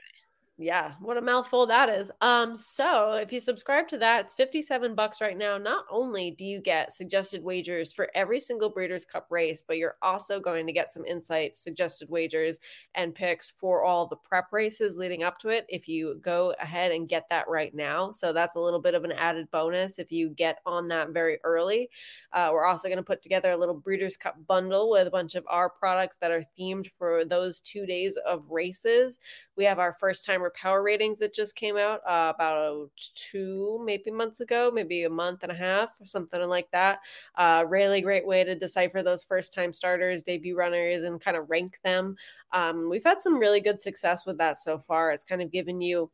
yeah, what a mouthful that is. Um so if you subscribe to that, it's 57 bucks right now. Not only do you get suggested wagers for every single Breeders' Cup race, but you're also going to get some insight, suggested wagers and picks for all the prep races leading up to it if you go ahead and get that right now. So that's a little bit of an added bonus if you get on that very early. Uh, we're also going to put together a little Breeders' Cup bundle with a bunch of our products that are themed for those two days of races. We have our first timer power ratings that just came out uh, about two, maybe months ago, maybe a month and a half or something like that. Uh, really great way to decipher those first time starters, debut runners, and kind of rank them. Um, we've had some really good success with that so far. It's kind of given you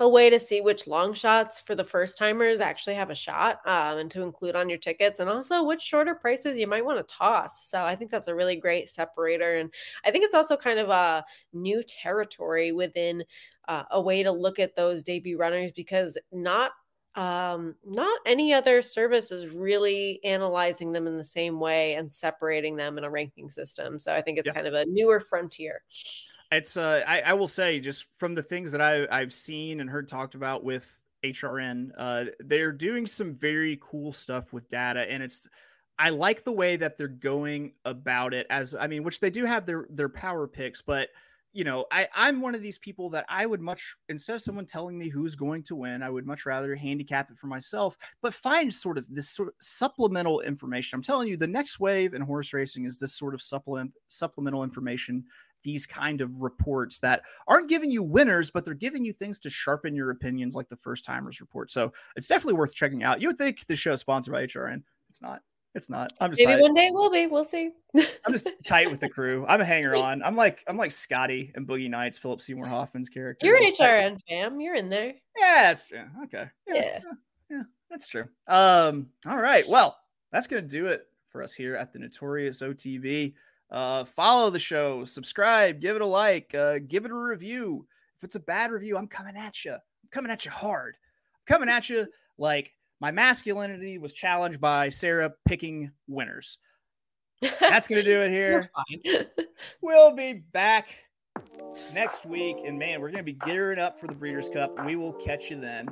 a way to see which long shots for the first timers actually have a shot um, and to include on your tickets and also which shorter prices you might want to toss so i think that's a really great separator and i think it's also kind of a new territory within uh, a way to look at those debut runners because not um not any other service is really analyzing them in the same way and separating them in a ranking system so i think it's Yeah. kind of a newer frontier It's uh I, I will say just from the things that I I've seen and heard talked about with HRN, uh they're doing some very cool stuff with data and it's I like the way that they're going about it as I mean, which they do have their their power picks, but you know, I, I'm one of these people that I would much instead of someone telling me who's going to win, I would much rather handicap it for myself, but find sort of this sort of supplemental information. I'm telling you, the next wave in horse racing is this sort of supplement supplemental information, these kind of reports that aren't giving you winners, but they're giving you things to sharpen your opinions, like the first timers report. So it's definitely worth checking out. You would think the show is sponsored by HRN. It's not. It's not. I'm just Maybe tight. one day it will be. We'll see. I'm just tight with the [laughs] crew. I'm a hanger on. I'm like I'm like Scotty and Boogie Nights, Philip Seymour Hoffman's character. You're an HRN fam. You're in there. Yeah, that's true. Okay. Yeah. yeah, that's true. Um, all right. Well, that's gonna do it for us here at the Notorious OTB. Uh, follow the show, subscribe, give it a like, uh, give it a review. If it's a bad review, I'm coming at you. I'm coming at you hard. I'm coming at you like my masculinity was challenged by Sara picking winners. That's gonna do it [laughs] here. [laughs] We'll be back next week, and man, we're gonna be gearing up for the Breeders' Cup. We will catch you then.